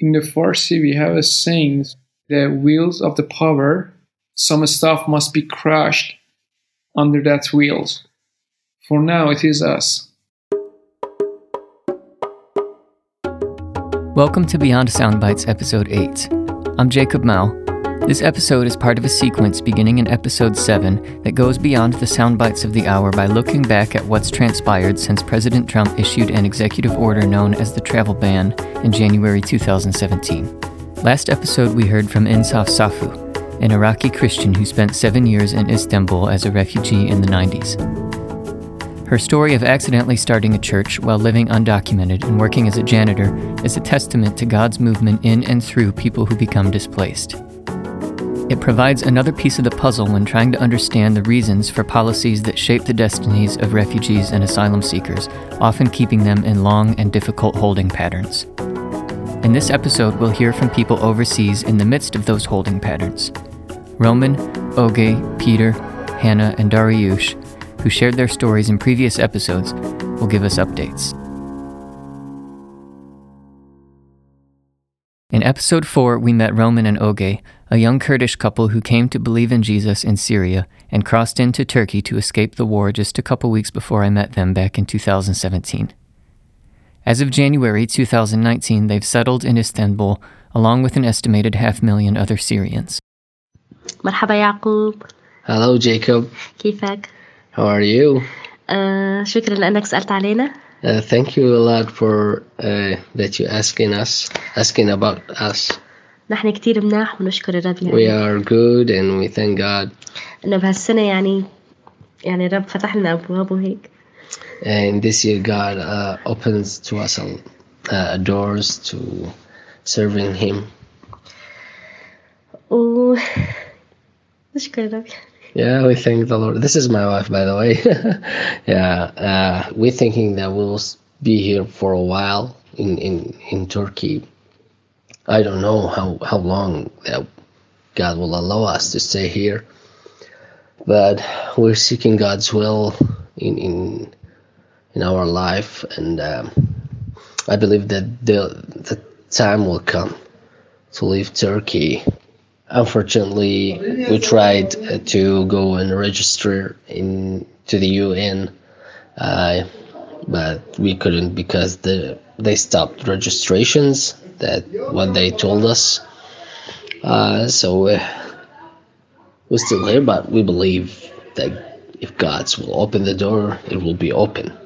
in the Farsi, we have a saying the wheels of the power, some stuff must be crushed under that wheels. For now, it is us. Welcome to Beyond Soundbites, Episode 8. I'm Jacob Mao. This episode is part of a sequence beginning in Episode 7 that goes beyond the soundbites of the hour by looking back at what's transpired since President Trump issued an executive order known as the travel ban in January 2017. Last episode, we heard from Insaf Safu, an Iraqi Christian who spent seven years in Istanbul as a refugee in the 90s. Her story of accidentally starting a church while living undocumented and working as a janitor is a testament to God's movement in and through people who become displaced. It provides another piece of the puzzle when trying to understand the reasons for policies that shape the destinies of refugees and asylum seekers, often keeping them in long and difficult holding patterns. In this episode, we'll hear from people overseas in the midst of those holding patterns. Roman, Oge, Peter, Hannah, and Dariush who shared their stories in previous episodes, will give us updates. In episode 4, we met Roman and Oge, a young Kurdish couple who came to believe in Jesus in Syria and crossed into Turkey to escape the war just a couple weeks before I met them back in 2017. As of January 2019, they've settled in Istanbul along with an estimated half million other Syrians. مرحبا يعقوب Hello Jacob, كيفك؟ how are you? آه شكرا لأنك سألت علينا Uh, thank you a lot for uh, that you asking us, asking about us. نحن كتير مناح ونشكر الرب We يعني are good and we thank God. إنه بهالسنة يعني يعني الرب فتح لنا أبواب وهيك And this year God uh, opens to us uh, doors to serving Him. و نشكر الرب Yeah, we thank the Lord. This is my wife, by the way. yeah, uh, we're thinking that we'll be here for a while in, in, in Turkey. I don't know how, how long that God will allow us to stay here, but we're seeking God's will in in, in our life, and um, I believe that the the time will come to leave Turkey unfortunately we tried uh, to go and register in to the UN uh, but we couldn't because the they stopped registrations that what they told us uh, so uh, we're still here but we believe that if God's will open the door it will be open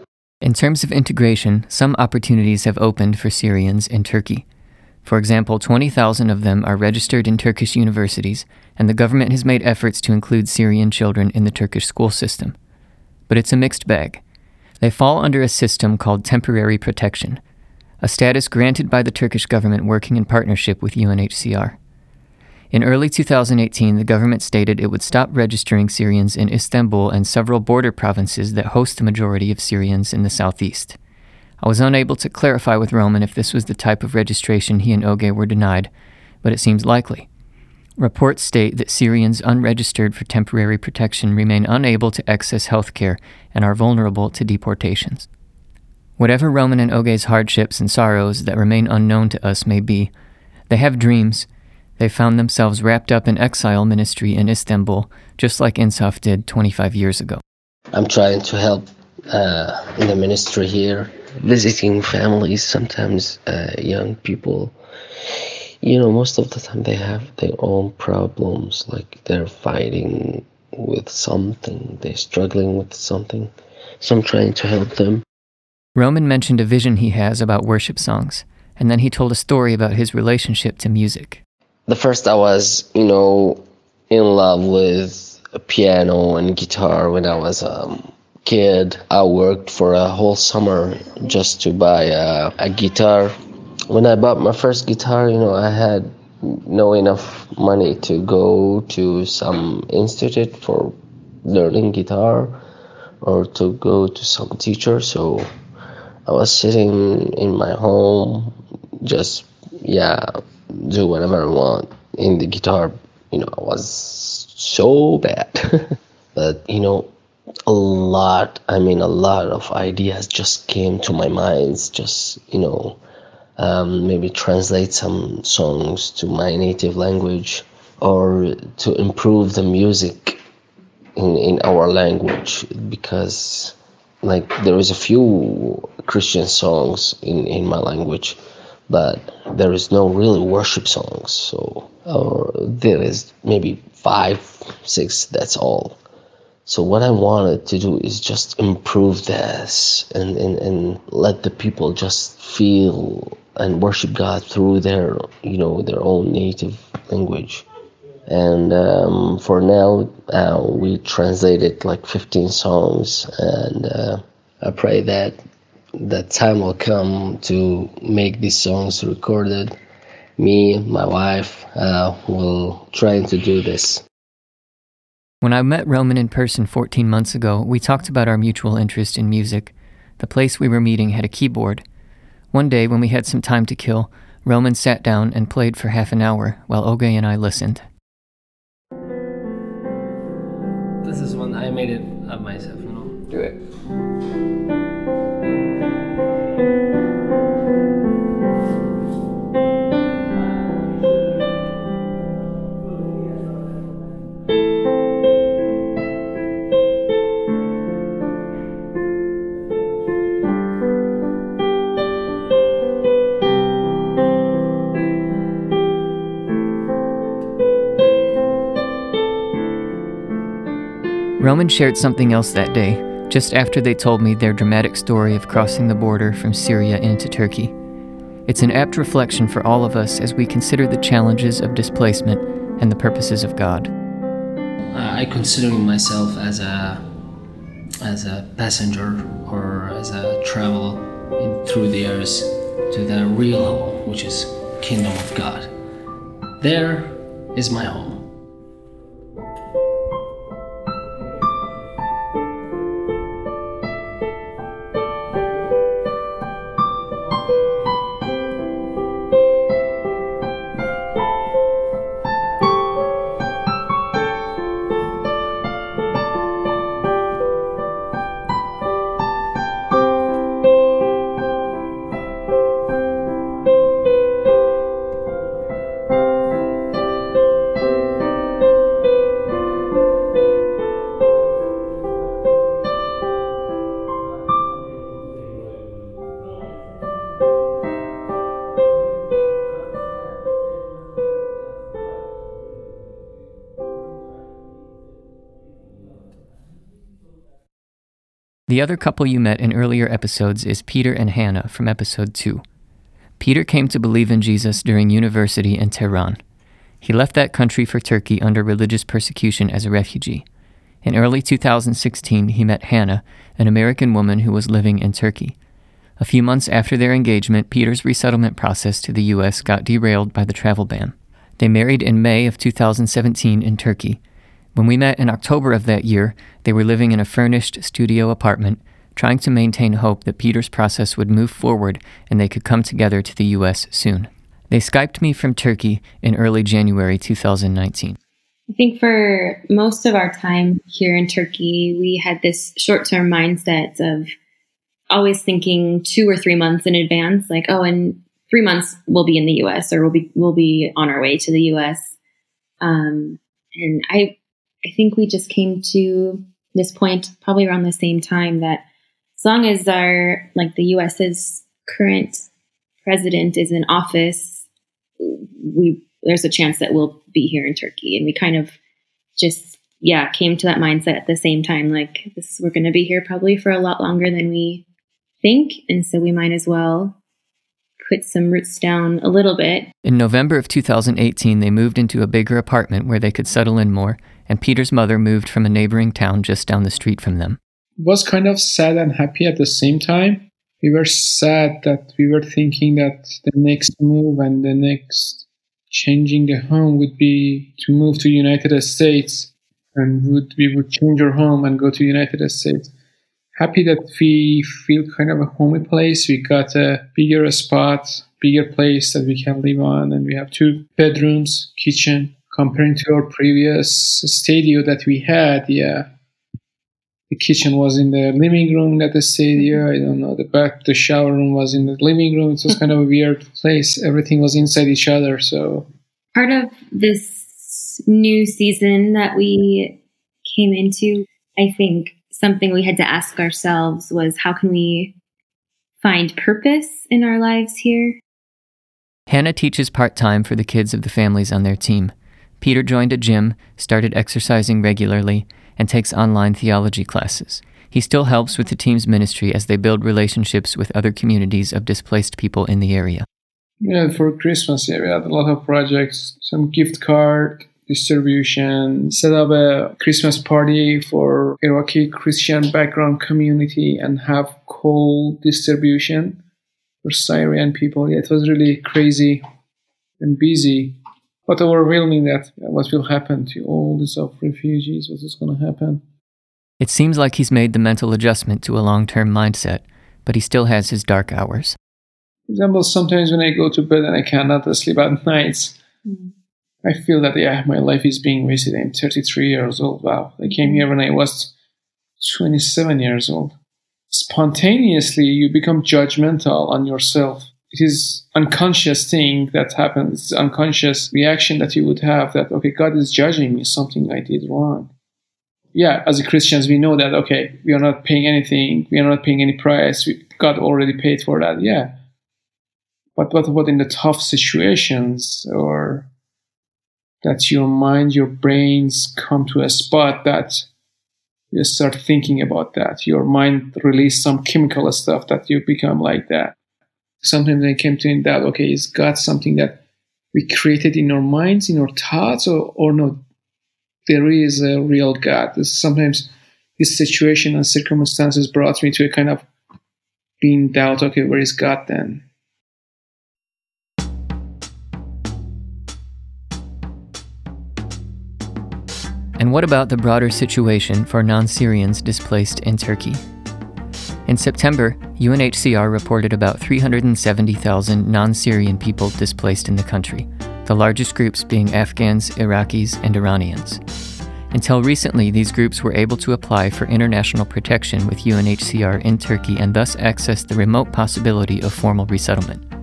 In terms of integration, some opportunities have opened for Syrians in Turkey. For example, 20,000 of them are registered in Turkish universities, and the government has made efforts to include Syrian children in the Turkish school system. But it's a mixed bag. They fall under a system called temporary protection, a status granted by the Turkish government working in partnership with UNHCR. In early 2018, the government stated it would stop registering Syrians in Istanbul and several border provinces that host the majority of Syrians in the southeast. I was unable to clarify with Roman if this was the type of registration he and Oge were denied, but it seems likely. Reports state that Syrians unregistered for temporary protection remain unable to access health care and are vulnerable to deportations. Whatever Roman and Oge's hardships and sorrows that remain unknown to us may be, they have dreams. They found themselves wrapped up in exile ministry in Istanbul, just like Insaf did 25 years ago. I'm trying to help uh, in the ministry here, visiting families, sometimes uh, young people. You know, most of the time they have their own problems, like they're fighting with something, they're struggling with something. So I'm trying to help them. Roman mentioned a vision he has about worship songs, and then he told a story about his relationship to music. The first, I was, you know, in love with a piano and guitar when I was a kid. I worked for a whole summer just to buy a, a guitar. When I bought my first guitar, you know, I had no enough money to go to some institute for learning guitar or to go to some teacher. So I was sitting in my home, just yeah, do whatever I want in the guitar. You know, I was so bad, but you know, a lot. I mean, a lot of ideas just came to my minds. Just you know, um, maybe translate some songs to my native language or to improve the music in, in our language because like there is a few christian songs in, in my language but there is no really worship songs so or there is maybe five six that's all so what I wanted to do is just improve this and, and, and let the people just feel and worship God through their you know their own native language. And um, for now, uh, we translated like 15 songs, and uh, I pray that that time will come to make these songs recorded. Me, my wife, uh, will try to do this. When I met Roman in person 14 months ago, we talked about our mutual interest in music. The place we were meeting had a keyboard. One day, when we had some time to kill, Roman sat down and played for half an hour while Oge and I listened. This is one I made it up myself, you know. Do it. Roman shared something else that day, just after they told me their dramatic story of crossing the border from Syria into Turkey. It's an apt reflection for all of us as we consider the challenges of displacement and the purposes of God. Uh, I consider myself as a as a passenger or as a travel in, through the earth to the real home, which is kingdom of God. There is my home. The other couple you met in earlier episodes is Peter and Hannah from episode 2. Peter came to believe in Jesus during university in Tehran. He left that country for Turkey under religious persecution as a refugee. In early 2016, he met Hannah, an American woman who was living in Turkey. A few months after their engagement, Peter's resettlement process to the U.S. got derailed by the travel ban. They married in May of 2017 in Turkey. When we met in October of that year, they were living in a furnished studio apartment, trying to maintain hope that Peter's process would move forward and they could come together to the U.S. soon. They Skyped me from Turkey in early January 2019. I think for most of our time here in Turkey, we had this short term mindset of always thinking two or three months in advance, like, oh, in three months we'll be in the US or we'll be we'll be on our way to the US. Um, and I I think we just came to this point probably around the same time that as long as our like the US's current president is in office, we there's a chance that we'll be here in Turkey. And we kind of just yeah, came to that mindset at the same time, like this we're gonna be here probably for a lot longer than we think. And so we might as well put some roots down a little bit. In November of 2018, they moved into a bigger apartment where they could settle in more and Peter's mother moved from a neighboring town just down the street from them. It was kind of sad and happy at the same time. We were sad that we were thinking that the next move and the next changing the home would be to move to United States and would we would change our home and go to United States. Happy that we feel kind of a homey place. We got a bigger spot, bigger place that we can live on, and we have two bedrooms, kitchen, comparing to our previous studio that we had, yeah, the kitchen was in the living room at the stadium. I don't know. The back, the shower room was in the living room. It was kind of a weird place. Everything was inside each other. So part of this new season that we came into, I think something we had to ask ourselves was how can we find purpose in our lives here? Hannah teaches part time for the kids of the families on their team. Peter joined a gym, started exercising regularly, and takes online theology classes. He still helps with the team's ministry as they build relationships with other communities of displaced people in the area. Yeah, for Christmas, yeah, we had a lot of projects, some gift card distribution, set up a Christmas party for Iraqi Christian background community, and have coal distribution for Syrian people. Yeah, it was really crazy and busy, but overwhelming that what will happen to all these of refugees, what is going to happen. It seems like he's made the mental adjustment to a long term mindset, but he still has his dark hours. For example, sometimes when I go to bed and I cannot sleep at nights, mm. I feel that, yeah, my life is being wasted. I'm 33 years old. Wow. I came here when I was 27 years old. Spontaneously, you become judgmental on yourself. It is unconscious thing that happens. It's unconscious reaction that you would have that, okay, God is judging me, something I did wrong. Yeah, as Christians, we know that, okay, we are not paying anything. We are not paying any price. We, God already paid for that. Yeah but what about in the tough situations or that your mind, your brains come to a spot that you start thinking about that. Your mind release some chemical stuff that you become like that. Sometimes I came to in that, okay, is God something that we created in our minds, in our thoughts, or, or no, there is a real God. Sometimes this situation and circumstances brought me to a kind of being doubt, okay, where is God then? And what about the broader situation for non Syrians displaced in Turkey? In September, UNHCR reported about 370,000 non Syrian people displaced in the country, the largest groups being Afghans, Iraqis, and Iranians. Until recently, these groups were able to apply for international protection with UNHCR in Turkey and thus access the remote possibility of formal resettlement.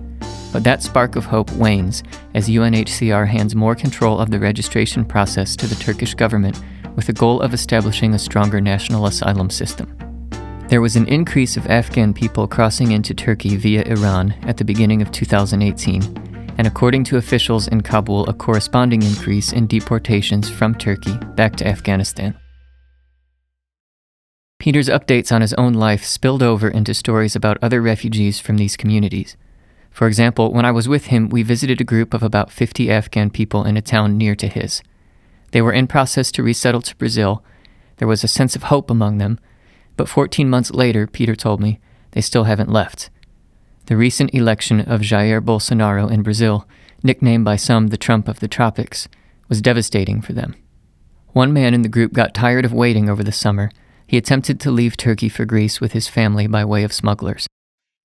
But that spark of hope wanes as UNHCR hands more control of the registration process to the Turkish government with the goal of establishing a stronger national asylum system. There was an increase of Afghan people crossing into Turkey via Iran at the beginning of 2018, and according to officials in Kabul, a corresponding increase in deportations from Turkey back to Afghanistan. Peter's updates on his own life spilled over into stories about other refugees from these communities. For example, when I was with him, we visited a group of about 50 Afghan people in a town near to his. They were in process to resettle to Brazil. There was a sense of hope among them, but 14 months later, Peter told me, they still haven't left. The recent election of Jair Bolsonaro in Brazil, nicknamed by some the Trump of the tropics, was devastating for them. One man in the group got tired of waiting over the summer. He attempted to leave Turkey for Greece with his family by way of smugglers.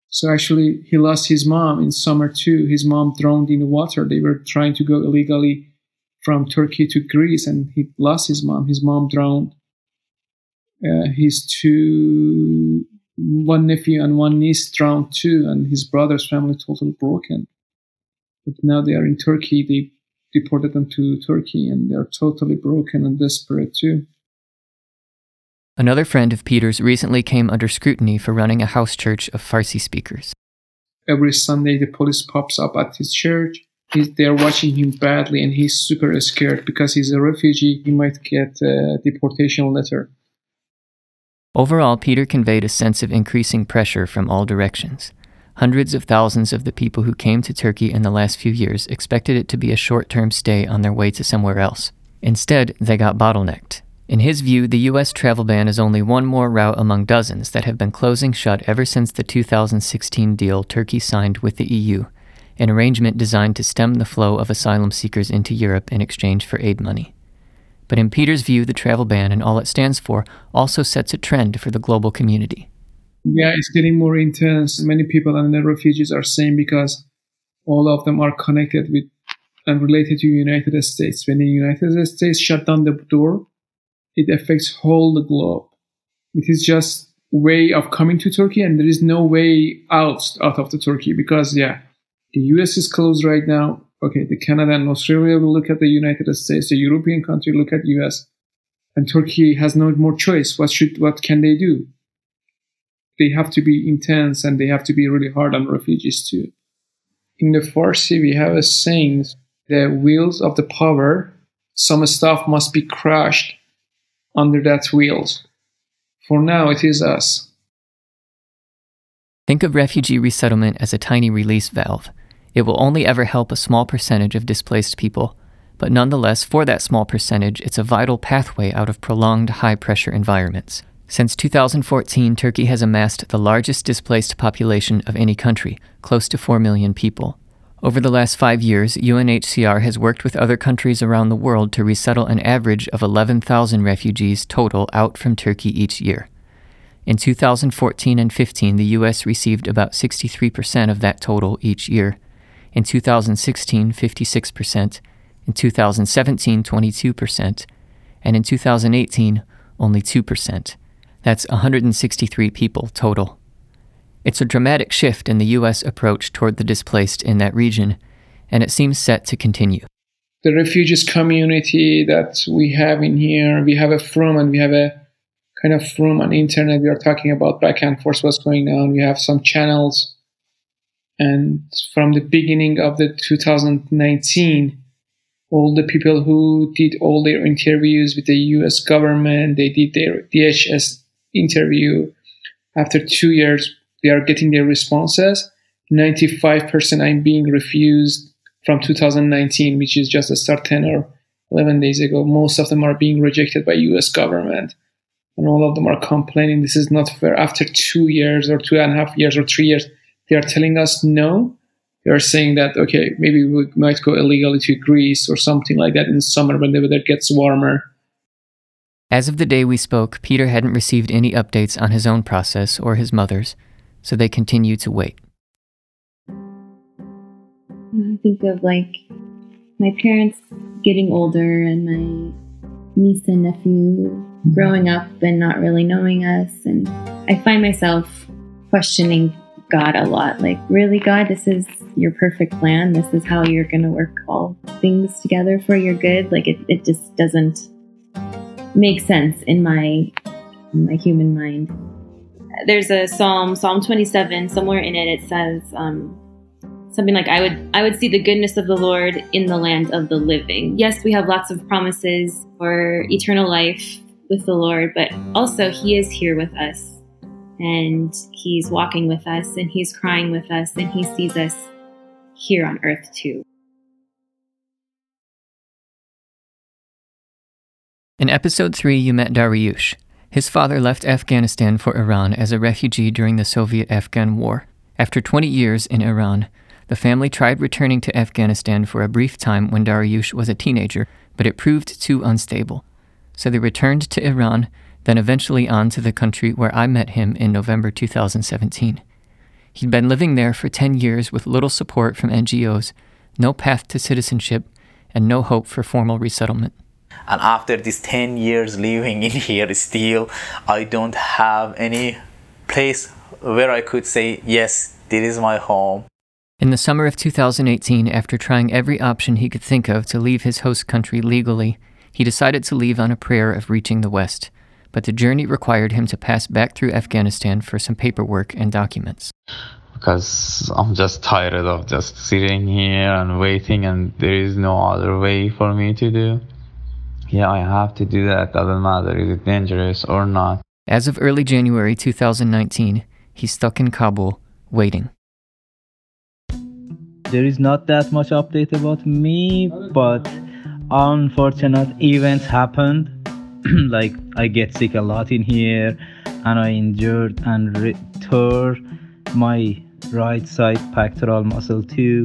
So actually, he lost his mom in summer too. His mom drowned in the water. They were trying to go illegally from Turkey to Greece, and he lost his mom. His mom drowned. Uh, his two, one nephew and one niece drowned too, and his brother's family totally broken. But now they are in Turkey. They deported them to Turkey, and they are totally broken and desperate too. Another friend of Peter's recently came under scrutiny for running a house church of Farsi speakers. Every Sunday, the police pops up at his church. He's, they're watching him badly, and he's super scared because he's a refugee. He might get a deportation letter. Overall, Peter conveyed a sense of increasing pressure from all directions. Hundreds of thousands of the people who came to Turkey in the last few years expected it to be a short term stay on their way to somewhere else. Instead, they got bottlenecked in his view, the U.S. travel ban is only one more route among dozens that have been closing shut ever since the 2016 deal Turkey signed with the EU, an arrangement designed to stem the flow of asylum seekers into Europe in exchange for aid money. But in Peter's view, the travel ban and all it stands for also sets a trend for the global community. Yeah, it's getting more intense. Many people and the refugees are saying because all of them are connected with and related to United States. When the United States shut down the door, it affects whole the globe. It is just way of coming to Turkey, and there is no way out out of the Turkey because yeah, the U.S. is closed right now. Okay, the Canada and Australia will look at the United States. The European country look at U.S. and Turkey has no more choice. What should what can they do? They have to be intense and they have to be really hard on refugees too. In the Farsi, we have a saying: the wheels of the power. Some stuff must be crushed under that wheels. For now, it is us. Think of refugee resettlement as a tiny release valve. It will only ever help a small percentage of displaced people, but nonetheless, for that small percentage, it's a vital pathway out of prolonged high pressure environments. Since 2014, Turkey has amassed the largest displaced population of any country, close to 4 million people. Over the last five years, UNHCR has worked with other countries around the world to resettle an average of 11,000 refugees total out from Turkey each year. In 2014 and 15, the U.S. received about 63% of that total each year. In 2016, 56%. In 2017, 22%. And in 2018, only 2%. That's 163 people total. It's a dramatic shift in the U.S. approach toward the displaced in that region, and it seems set to continue. The refugees community that we have in here, we have a forum and we have a kind of forum on internet. We are talking about back and forth what's going on. We have some channels. And from the beginning of the 2019, all the people who did all their interviews with the US government, they did their DHS interview. After two years, they are getting their responses. 95% I'm being refused from 2019, which is just a start 10 or 11 days ago. Most of them are being rejected by US government. And all of them are complaining this is not fair. After two years or two and a half years or three years, they are telling us no. They are saying that, okay, maybe we might go illegally to Greece or something like that in summer when the weather gets warmer. As of the day we spoke, Peter hadn't received any updates on his own process or his mother's so they continue to wait. I think of like my parents getting older and my niece and nephew growing up and not really knowing us. And I find myself questioning God a lot. Like, really, God, this is your perfect plan. This is how you're going to work all things together for your good. Like, it, it just doesn't make sense in my, in my human mind there's a psalm, Psalm 27. Somewhere in it, it says um, something like, "I would, I would see the goodness of the Lord in the land of the living." Yes, we have lots of promises for eternal life with the Lord, but also He is here with us, and He's walking with us, and He's crying with us, and He sees us here on earth too. In episode 3, you met Dariush, his father left Afghanistan for Iran as a refugee during the Soviet Afghan War. After 20 years in Iran, the family tried returning to Afghanistan for a brief time when Dariush was a teenager, but it proved too unstable. So they returned to Iran, then eventually on to the country where I met him in November 2017. He'd been living there for 10 years with little support from NGOs, no path to citizenship, and no hope for formal resettlement and after these 10 years living in here still i don't have any place where i could say yes this is my home. In the summer of 2018 after trying every option he could think of to leave his host country legally he decided to leave on a prayer of reaching the west. But the journey required him to pass back through afghanistan for some paperwork and documents. Because I'm just tired of just sitting here and waiting, and there is no other way for me to do yeah, I have to do that. Doesn't matter is it dangerous or not. As of early January 2019, he's stuck in Kabul, waiting. There is not that much update about me, but unfortunate events happened. like I get sick a lot in here, and I injured and re- tore my right side pectoral muscle too.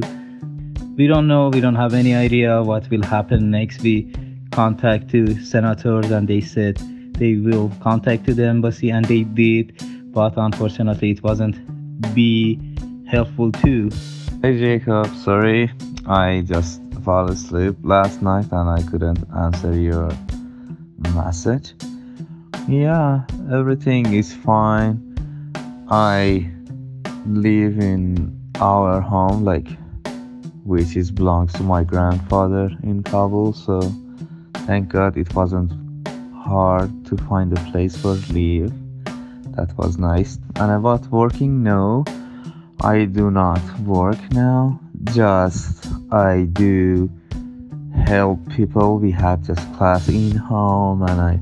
We don't know. We don't have any idea what will happen next. We contact to senators and they said they will contact to the embassy and they did but unfortunately it wasn't be helpful too hey jacob sorry i just fell asleep last night and i couldn't answer your message Yeah, everything is fine. I live in our home, like, which is belongs to my grandfather in Kabul. So, thank God it wasn't hard to find a place for live. That was nice. And about working, no, I do not work now. Just I do help people. We had just class in home, and I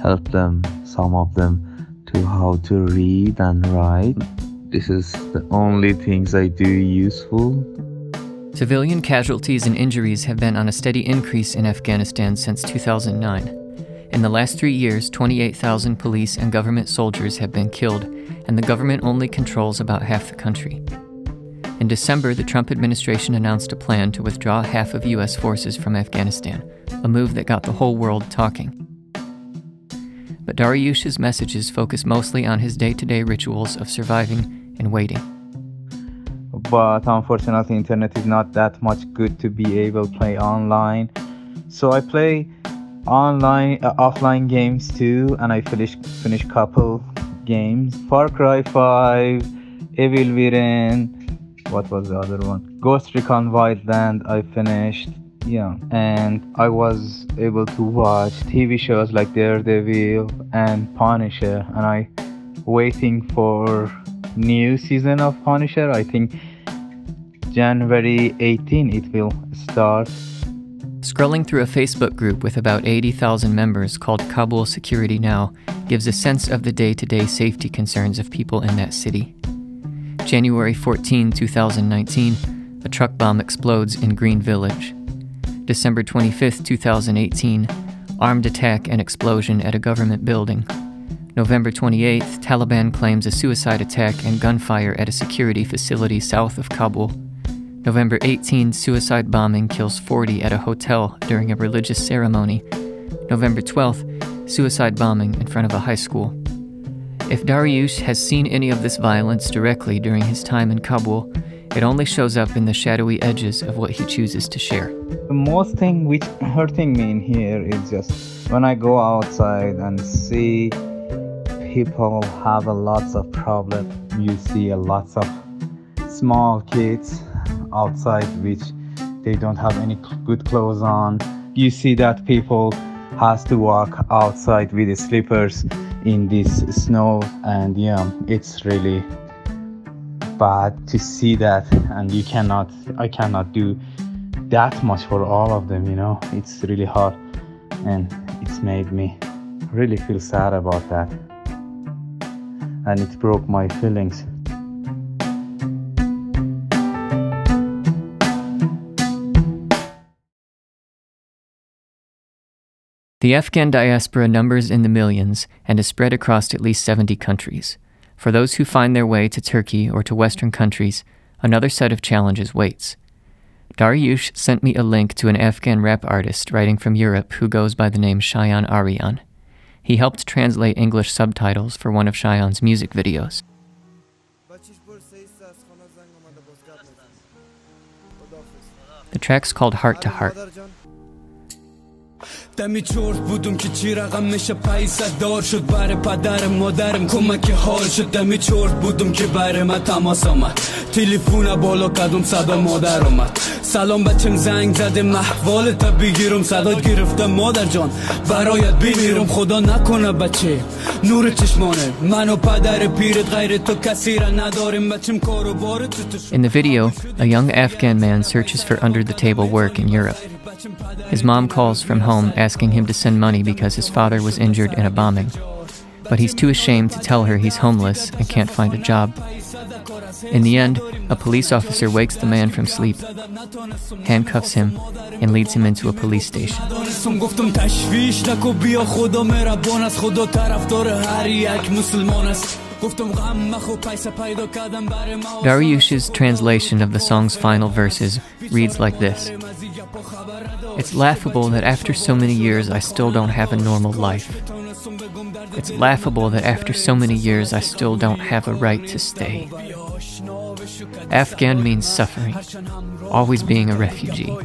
help them, some of them, to how to read and write. This is the only things I do useful. Civilian casualties and injuries have been on a steady increase in Afghanistan since 2009. In the last three years, 28,000 police and government soldiers have been killed, and the government only controls about half the country. In December, the Trump administration announced a plan to withdraw half of U.S. forces from Afghanistan, a move that got the whole world talking. But Dariush's messages focus mostly on his day to day rituals of surviving and waiting. But unfortunately, internet is not that much good to be able to play online. So I play online, uh, offline games too, and I finish finish couple games. Far Cry 5, Evil Within, what was the other one? Ghost Recon Wildland. I finished. Yeah, and I was able to watch TV shows like Daredevil and Punisher, and I waiting for new season of Punisher. I think January 18 it will start. Scrolling through a Facebook group with about 80,000 members called Kabul Security Now gives a sense of the day to day safety concerns of people in that city. January 14, 2019, a truck bomb explodes in Green Village. December 25, 2018, armed attack and explosion at a government building. November 28th, Taliban claims a suicide attack and gunfire at a security facility south of Kabul. November 18, suicide bombing kills 40 at a hotel during a religious ceremony. November 12th, suicide bombing in front of a high school. If Dariush has seen any of this violence directly during his time in Kabul, it only shows up in the shadowy edges of what he chooses to share. The most thing which hurting me in here is just when I go outside and see people have a lots of problem. You see a lots of small kids outside which they don't have any good clothes on. You see that people has to walk outside with slippers in this snow and yeah it's really bad to see that and you cannot i cannot do that much for all of them you know it's really hard and it's made me really feel sad about that and it broke my feelings The Afghan diaspora numbers in the millions and is spread across at least 70 countries. For those who find their way to Turkey or to Western countries, another set of challenges waits. Dariush sent me a link to an Afghan rap artist writing from Europe who goes by the name Shayan Aryan. He helped translate English subtitles for one of Shayan's music videos. The track's called Heart to Heart. دمی چرت بودم که چی رقم میشه پیسه دار شد بر پدرم مادرم کمک حال شد. دمی چرت بودم که بر ما تماس آمد. تلفون بالا کدوم صدا مادر آمد. سلام بچم زنگ زده محوال تا بگیرم. صدا گرفته مادر جان. برایت بمیرم. خدا نکنه بچه. نور چشمانه. من و پدر پیرت غیر تو کسی را نداریم. بچم کارو بار In the video, a young Afghan man searches for under the table work in Europe. His mom calls from home asking him to send money because his father was injured in a bombing. But he's too ashamed to tell her he's homeless and can't find a job. In the end, a police officer wakes the man from sleep, handcuffs him, and leads him into a police station. Dariush's translation of the song's final verses reads like this It's laughable that after so many years I still don't have a normal life. It's laughable that after so many years I still don't have a right to stay. Afghan means suffering, always being a refugee.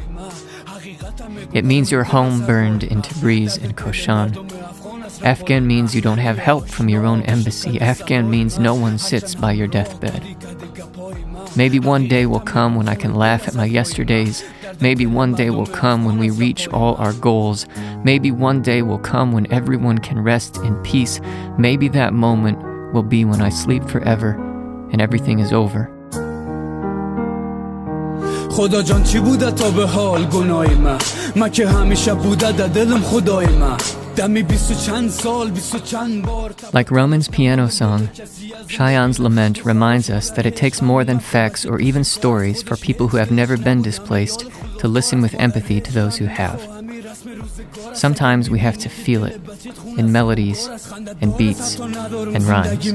It means your home burned in breeze in Koshan. Afghan means you don't have help from your own embassy. Afghan means no one sits by your deathbed. Maybe one day will come when I can laugh at my yesterdays. Maybe one day will come when we reach all our goals. Maybe one day will come when everyone can rest in peace. Maybe that moment will be when I sleep forever and everything is over. خدا جان چی بوده تا به حال گناه من من که همیشه بوده در دلم خدای من like Roman's piano song, Shayan's lament reminds us that it takes more than facts or even stories for people who have never been displaced to listen with empathy to those who have. Sometimes we have to feel it in melodies and beats and rhymes.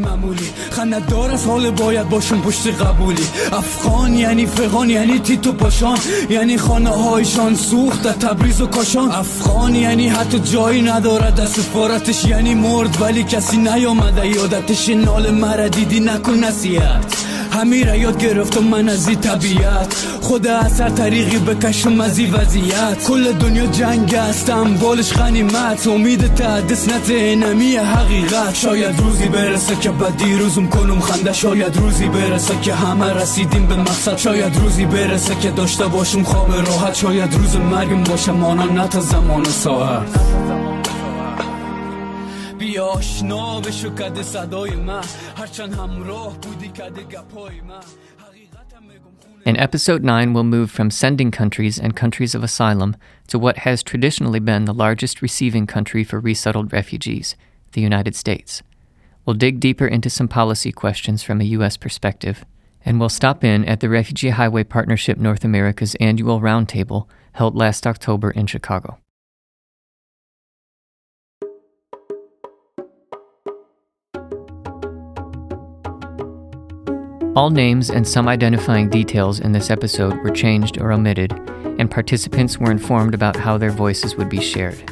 افغان یعنی فغان یعنی تیتو پاشان. یعنی سوخت تبریز و افغان یعنی حتی جایی نداره در سفارتش یعنی مرد ولی کسی نیامده یادتش نال مرا دیدی نکن نصیحت همین را یاد گرفتم من از این طبیعت. خود اثر طریقی بکشم از این وضعیت. کل دنیا جنگ هستم بالش غنیمت امید نت نمی حقیقت. شاید روزی برسه که بعد دیروزم کنم خنده شاید روزی برسه که همه رسیدیم به مقصد. شاید روزی برسه که داشته باشم خواب راحت. شاید روز مرگم باشه مانا نه تا زمان ساعت. آشنا بشو کده صدای من. هرچند همراه بودی کده گپای من. In episode 9, we'll move from sending countries and countries of asylum to what has traditionally been the largest receiving country for resettled refugees, the United States. We'll dig deeper into some policy questions from a U.S. perspective, and we'll stop in at the Refugee Highway Partnership North America's annual roundtable held last October in Chicago. All names and some identifying details in this episode were changed or omitted, and participants were informed about how their voices would be shared.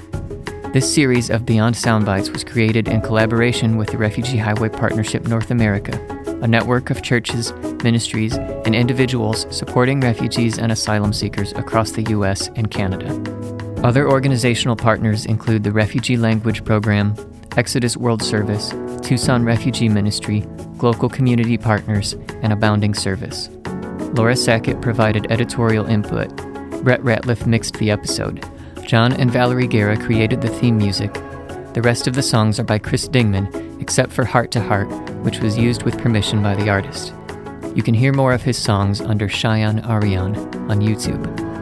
This series of Beyond Soundbites was created in collaboration with the Refugee Highway Partnership North America, a network of churches, ministries, and individuals supporting refugees and asylum seekers across the U.S. and Canada. Other organizational partners include the Refugee Language Program, Exodus World Service, Tucson Refugee Ministry, Global Community Partners, and Abounding Service. Laura Sackett provided editorial input. Brett Ratliff mixed the episode. John and Valerie Guerra created the theme music. The rest of the songs are by Chris Dingman, except for Heart to Heart, which was used with permission by the artist. You can hear more of his songs under Shayan Aryan on YouTube.